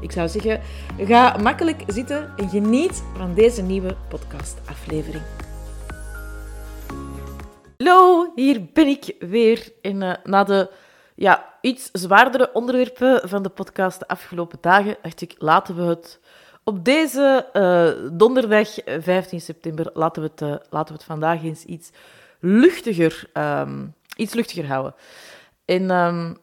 Ik zou zeggen, ga makkelijk zitten en geniet van deze nieuwe podcastaflevering. Hallo, hier ben ik weer. En uh, na de ja, iets zwaardere onderwerpen van de podcast de afgelopen dagen dacht ik, laten we het op deze uh, donderdag 15 september, laten we, het, laten we het vandaag eens iets luchtiger, um, iets luchtiger houden. En um,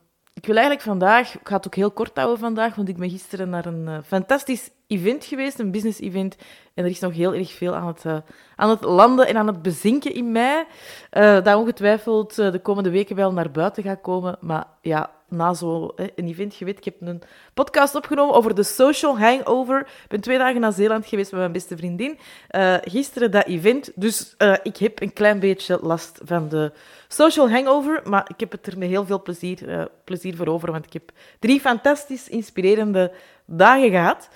ik wil eigenlijk vandaag, ik ga het ook heel kort houden vandaag, want ik ben gisteren naar een uh, fantastisch event geweest, een business event. En er is nog heel erg veel aan het, uh, aan het landen en aan het bezinken in mij. Uh, dat ongetwijfeld de komende weken wel naar buiten gaat komen. Maar ja, na zo'n event geweest, ik heb een podcast opgenomen over de social hangover. Ik ben twee dagen naar Zeeland geweest met mijn beste vriendin. gisteren dat event, dus ik heb een klein beetje last van de social hangover. Maar ik heb het er met heel veel plezier, plezier voor over, want ik heb drie fantastisch inspirerende dagen gehad.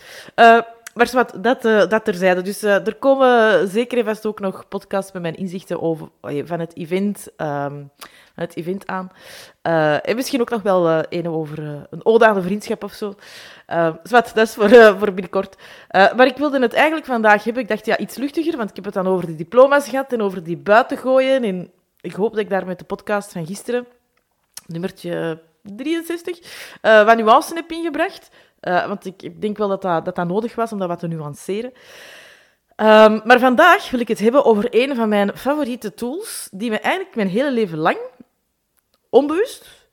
Maar wat, dat, uh, dat terzijde. Dus er komen zeker en vast ook nog podcasts met mijn inzichten over, van, het event, van het event aan. en misschien ook nog wel een over een ode aan de vriendschap of zo. Zwat, dat is voor, voor binnenkort. maar ik wilde het eigenlijk vandaag hebben. Ik dacht, ja, iets luchtiger, want ik heb het dan over de diploma's gehad en over die buitengooien. En ik hoop dat ik daar met de podcast van gisteren, nummertje 63, uh, wat nuance heb ingebracht. Want ik denk wel dat dat, dat nodig was om dat wat te nuanceren. Um, maar vandaag wil ik het hebben over een van mijn favoriete tools, die me eigenlijk mijn hele leven lang, onbewust,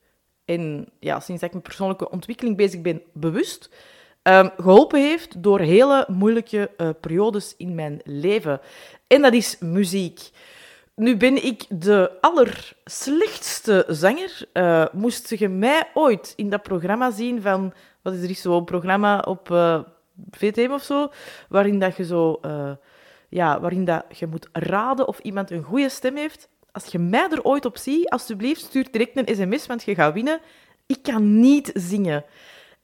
en ja, sinds ik met persoonlijke ontwikkeling bezig ben, bewust, um, geholpen heeft door hele moeilijke uh, periodes in mijn leven. En dat is muziek. Nu ben ik de allerslechtste zanger. Uh, moest je mij ooit in dat programma zien van... Wat is er zo'n programma op uh, VTM of zo? Waarin dat je zo... Ja, waarin dat je moet raden of iemand een goede stem heeft. Als je mij er ooit op ziet, alsjeblieft, stuur direct een sms, want je gaat winnen. Ik kan niet zingen.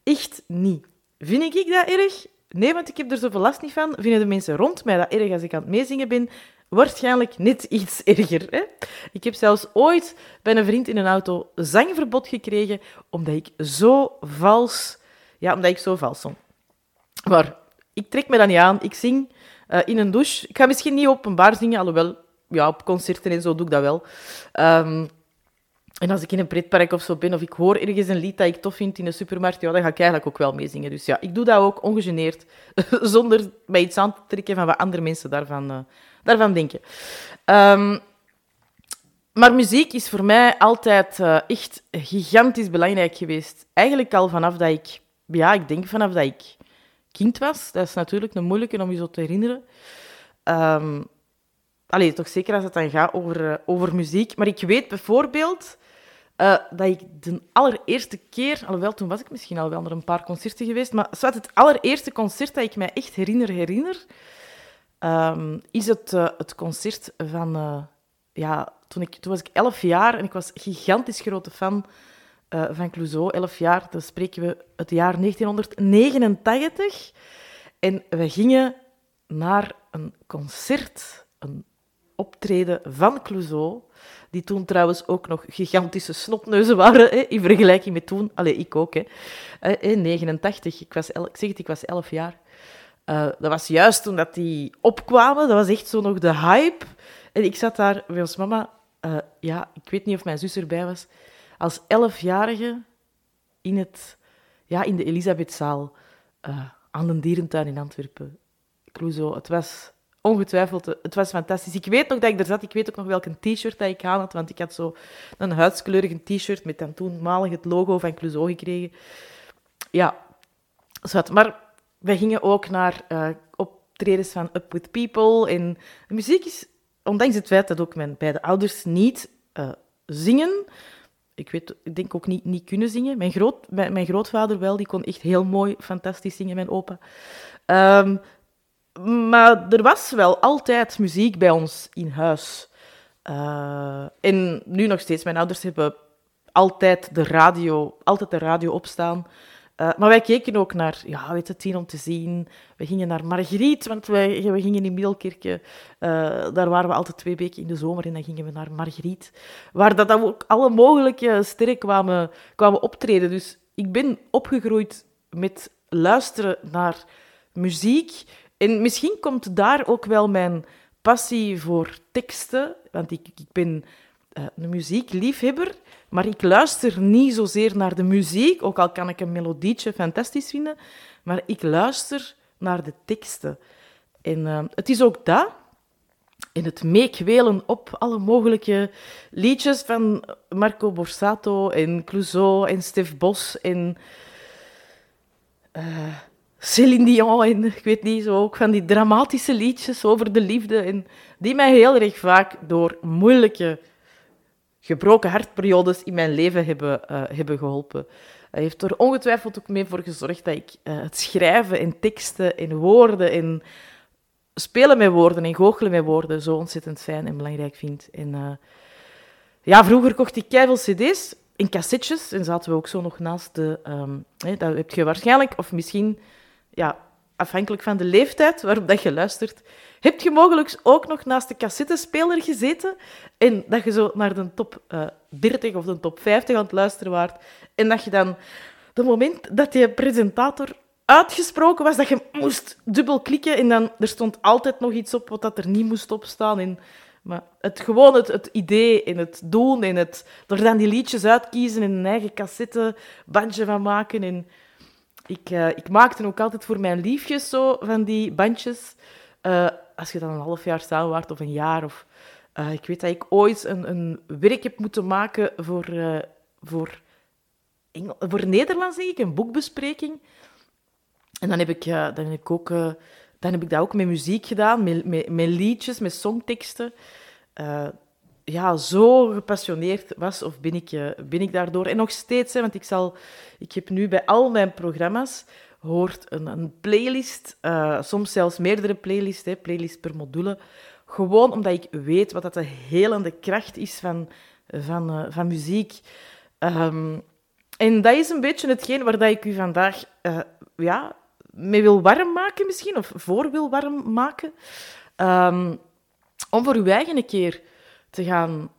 Echt niet. Vind ik dat erg? Nee, want ik heb er zoveel last niet van. Vinden de mensen rond mij dat erg als ik aan het meezingen ben? waarschijnlijk net iets erger. Hè? Ik heb zelfs ooit bij een vriend in een auto zangverbod gekregen, omdat ik zo vals... Ja, omdat ik zo vals zong. Maar ik trek me dat niet aan. Ik zing uh, in een douche. Ik ga misschien niet openbaar zingen, alhoewel... Ja, op concerten en zo doe ik dat wel. Um, en als ik in een pretpark of zo ben, of ik hoor ergens een lied dat ik tof vind in de supermarkt, ja, dan ga ik eigenlijk ook wel meezingen. Dus ja, ik doe dat ook ongegeneerd, zonder mij iets aan te trekken van wat andere mensen daarvan, uh, daarvan denken. Um, maar muziek is voor mij altijd uh, echt gigantisch belangrijk geweest. Eigenlijk al vanaf dat ik, ja, ik denk vanaf dat ik kind was. Dat is natuurlijk een moeilijke om je zo te herinneren. Um, allee, toch zeker als het dan gaat over, uh, over muziek. Maar ik weet bijvoorbeeld uh, dat ik de allereerste keer, alhoewel toen was ik misschien al wel naar een paar concerten geweest, maar zwart, het allereerste concert dat ik mij echt herinner, herinner, um, is het, uh, het concert van, ja, toen, ik, toen was ik elf jaar en ik was gigantisch grote fan van Clouseau. Elf jaar, dan spreken we het jaar 1989. En we gingen naar een concert, een optreden van Clouseau die toen trouwens ook nog gigantische snotneuzen waren, hè, in vergelijking met toen. Allee, ik ook, hè. In 89, ik, was zeg het, ik was 11 jaar. Uh, dat was juist toen dat die opkwamen, dat was echt zo nog de hype. En ik zat daar bij ons mama, uh, ja, ik weet niet of mijn zus erbij was, als elfjarige in, het, ja, in de Elisabethzaal uh, aan de dierentuin in Antwerpen. Clouseau, het was ongetwijfeld, het was fantastisch. Ik weet nog dat ik er zat. Ik weet ook nog welke t-shirt dat ik aan had, want ik had zo een huidskleurige t-shirt met dan toenmalig het logo van Clouseau gekregen. Ja, zwart. Maar wij gingen ook naar uh, optredens van Up With People. En de muziek is, ondanks het feit dat ook mijn beide ouders niet uh, zingen... Ik, weet, ik denk ook niet, niet kunnen zingen. Mijn, groot, mijn, grootvader wel, die kon echt heel mooi, fantastisch zingen, mijn opa. Um, maar er was wel altijd muziek bij ons in huis. Uh, en nu nog steeds. Mijn ouders hebben altijd de radio, altijd de radio opstaan. Uh, maar wij keken ook naar, ja, weet het, tien om te zien. We gingen naar Margriet, want wij, we gingen in Middelkerke. Uh, daar waren we altijd twee weken in de zomer en dan gingen we naar Margriet. Waar dat ook alle mogelijke sterren kwamen, kwamen optreden. Dus ik ben opgegroeid met luisteren naar muziek. En misschien komt daar ook wel mijn passie voor teksten. Want ik, ik ben uh, een muziekliefhebber. Maar ik luister niet zozeer naar de muziek, ook al kan ik een melodietje fantastisch vinden, maar ik luister naar de teksten. En uh, het is ook dat, in het meekwelen op alle mogelijke liedjes van Marco Borsato en Clouseau en Stef Bos en uh, Céline Dion en ik weet niet, zo ook van die dramatische liedjes over de liefde en die mij heel erg vaak door moeilijke gebroken hartperiodes in mijn leven hebben, uh, hebben geholpen. Hij heeft er ongetwijfeld ook mee voor gezorgd dat ik uh, het schrijven en teksten en woorden en spelen met woorden en goochelen met woorden zo ontzettend fijn en belangrijk vind. En uh, ja, vroeger kocht ik keiveel cd's in cassettes en zaten we ook zo nog naast de... Hè, dat heb je waarschijnlijk, of misschien ja, afhankelijk van de leeftijd waarop dat je luistert, heb je mogelijk ook nog naast de cassettespeler gezeten en dat je zo naar de top uh, eh, 30 of de top 50 aan het luisteren waart en dat je dan, het moment dat je presentator uitgesproken was, dat je moest dubbel klikken en dan, er stond altijd nog iets op wat dat er niet moest opstaan. En, maar het, gewoon het, het idee en het doen en het er dan die liedjes uitkiezen en een eigen cassette bandje van maken en ik, uh, ik maakte ook altijd voor mijn liefjes zo van die bandjes. Uh, als je dan een half jaar samen waart of een jaar. Of, uh, ik weet dat ik ooit een, een werk heb moeten maken voor, voor, Engel, voor Nederlands, denk ik, een boekbespreking. En dan heb ik, dan heb ik, ook, dan heb ik dat ook met muziek gedaan, met, met, met liedjes, met songteksten ja, zo gepassioneerd was, of ben ik, uh, ben ik daardoor. En nog steeds, hè, want ik, zal, ik heb nu bij al mijn programma's hoort een, een playlist, uh, soms zelfs meerdere playlists, hè, playlist per module. Gewoon omdat ik weet wat dat de helende kracht is van, van, uh, van muziek. Um, en dat is een beetje hetgeen waar dat ik u vandaag ja, mee wil warm maken, misschien, of voor wil warm maken. Um, om voor uw eigen keer te gaan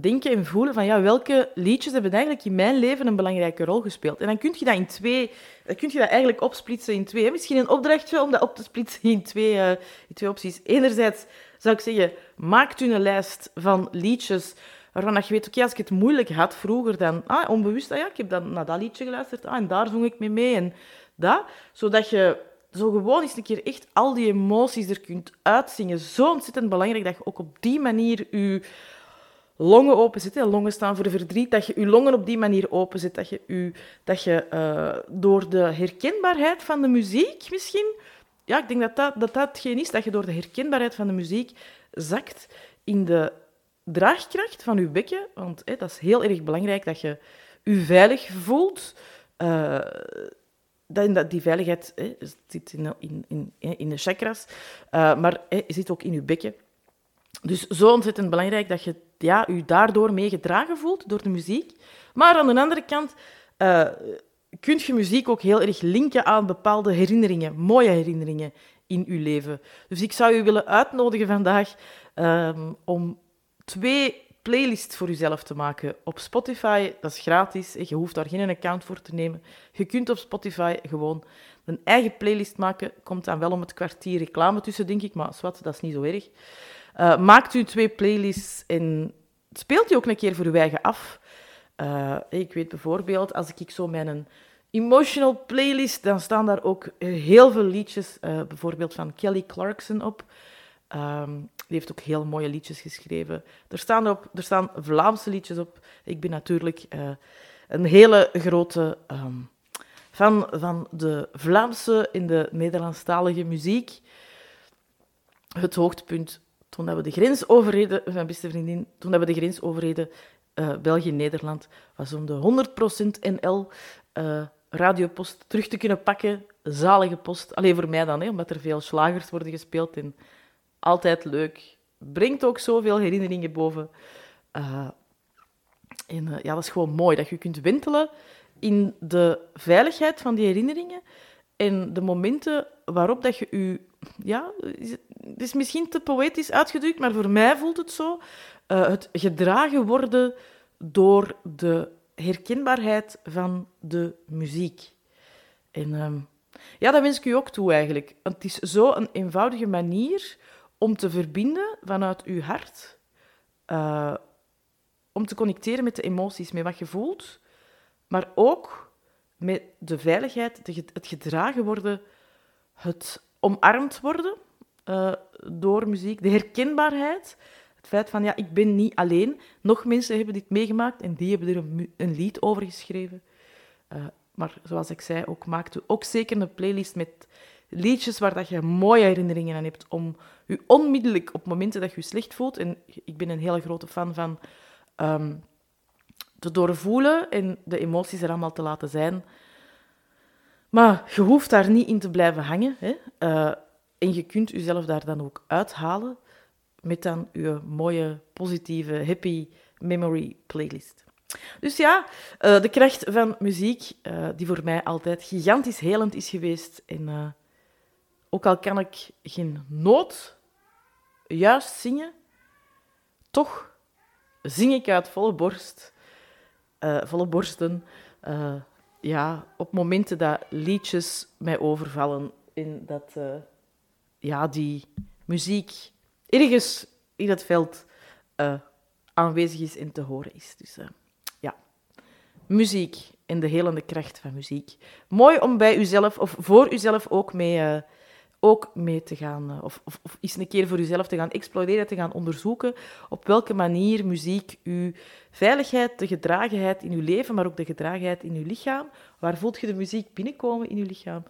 denken en voelen van ja, welke liedjes hebben eigenlijk in mijn leven een belangrijke rol gespeeld. En dan kun je dat in twee, dan je dat eigenlijk opsplitsen in twee. Misschien een opdrachtje om dat op te splitsen in twee, uh, in twee opties. Enerzijds zou ik zeggen, maak u een lijst van liedjes waarvan je weet, oké, als ik het moeilijk had vroeger, dan ah, onbewust, ah ja, ik heb dan naar dat liedje geluisterd, ah, en daar zong ik mee mee en dat, zodat je zo gewoon eens een keer echt al die emoties er kunt uitzingen. Zo ontzettend belangrijk dat je ook op die manier je longen openzet. Longen staan voor verdriet. Dat je je longen op die manier openzet. Dat je, je, dat je uh, door de herkenbaarheid van de muziek misschien... Ja, ik denk dat dat, dat dat hetgeen is. Dat je door de herkenbaarheid van de muziek zakt in de draagkracht van je bekken. Want hè, dat is heel erg belangrijk dat je je veilig voelt. Uh, dat, die veiligheid hè, zit in, in, in, in de chakras, uh, maar hè, zit ook in je bekken. Dus zo ontzettend belangrijk dat je ja, je daardoor mee gedragen voelt door de muziek. Maar aan de andere kant uh, kun je muziek ook heel erg linken aan bepaalde herinneringen, mooie herinneringen in je leven. Dus ik zou u willen uitnodigen vandaag um, om twee playlist voor jezelf te maken op Spotify. Dat is gratis. Je hoeft daar geen account voor te nemen. Je kunt op Spotify gewoon een eigen playlist maken. Komt dan wel om het kwartier reclame tussen, denk ik. Maar wat, dat is niet zo erg. Uh, maakt u twee playlists en speelt die ook een keer voor uw eigen af. Uh, ik weet bijvoorbeeld, als ik zo mijn emotional playlist, dan staan daar ook heel veel liedjes, uh, bijvoorbeeld van Kelly Clarkson op. Um, die heeft ook heel mooie liedjes geschreven. Er staan, op, er staan Vlaamse liedjes op. Ik ben natuurlijk uh, een hele grote um, fan van de Vlaamse in de Nederlandstalige muziek. Het hoogtepunt toen dat we de grens overreden, mijn beste vriendin, toen dat we de grens overreden, uh, België-Nederland, was om de 100% NL. Uh, radiopost terug te kunnen pakken. Zalige post. Alleen voor mij dan, hè, omdat er veel slagers worden gespeeld. En altijd leuk. Brengt ook zoveel herinneringen boven. Uh, en uh, ja, dat is gewoon mooi dat je kunt wentelen in de veiligheid van die herinneringen en de momenten waarop dat je je... Ja, het is misschien te poëtisch uitgedrukt, maar voor mij voelt het zo. Uh, het gedragen worden door de herkenbaarheid van de muziek. En uh, ja, dat wens ik u ook toe eigenlijk. Het is zo een eenvoudige manier om te verbinden vanuit uw hart. Uh, om te connecteren met de emoties, met wat je voelt, maar ook met de veiligheid, het gedragen worden, het omarmd worden uh, door muziek, de herkenbaarheid, het feit van ja, ik ben niet alleen. Nog mensen hebben dit meegemaakt en die hebben er een, lied over geschreven. Uh, maar zoals ik zei, ook maakte ook zeker een playlist met liedjes waar dat je mooie herinneringen aan hebt om je onmiddellijk op momenten dat je je slecht voelt. En ik ben een hele grote fan van um, te doorvoelen en de emoties er allemaal te laten zijn. Maar je hoeft daar niet in te blijven hangen. Hè? Uh, en je kunt jezelf daar dan ook uithalen met dan je mooie, positieve, happy memory playlist. Dus ja, uh, de kracht van muziek, uh, die voor mij altijd gigantisch helend is geweest. En ook al kan ik geen noot juist zingen, toch zing ik uit volle borst, uh, volle borsten, uh, ja, op momenten dat liedjes mij overvallen en dat uh, ja, die muziek ergens in het veld aanwezig is en te horen is. Dus ja, muziek en de helende kracht van muziek. Mooi om bij uzelf of voor uzelf ook mee ook mee te gaan, eh, of, of, of eens een keer voor jezelf te gaan exploreren, te gaan onderzoeken op welke manier muziek uw veiligheid, de gedragenheid in uw leven, maar ook de gedragenheid in uw lichaam, waar voelt je de muziek binnenkomen in uw lichaam?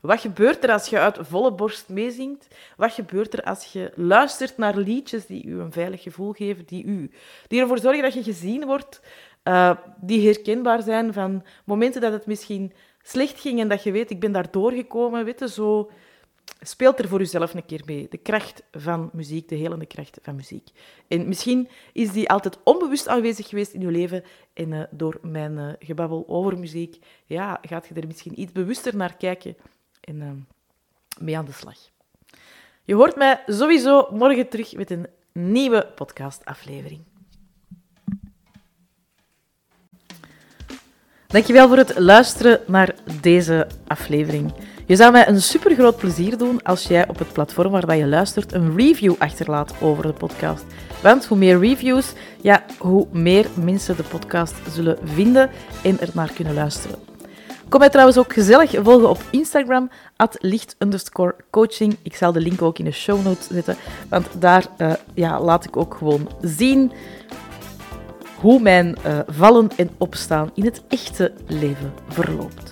Wat gebeurt er als je uit volle borst meezingt? Wat gebeurt er als je luistert naar liedjes die u een veilig gevoel geven, die, u, die ervoor zorgen dat je gezien wordt, uh, die herkenbaar zijn van momenten dat het misschien slecht ging en dat je weet, ik ben daar doorgekomen, weet zo speelt er voor jezelf een keer mee. De kracht van muziek, de helende kracht van muziek. En misschien is die altijd onbewust aanwezig geweest in je leven. En uh, door mijn uh, gebabbel over muziek, ja, gaat je er misschien iets bewuster naar kijken en uh, mee aan de slag. Je hoort mij sowieso morgen terug met een nieuwe podcastaflevering. Dankjewel voor het luisteren naar deze aflevering. Je zou mij een super groot plezier doen als jij op het platform waar je luistert een review achterlaat over de podcast. Want hoe meer reviews, ja, hoe meer mensen de podcast zullen vinden en er naar kunnen luisteren. Kom mij trouwens ook gezellig volgen op Instagram, at coaching. Ik zal de link ook in de show notes zetten, want daar uh, ja, laat ik ook gewoon zien hoe mijn uh, vallen en opstaan in het echte leven verloopt.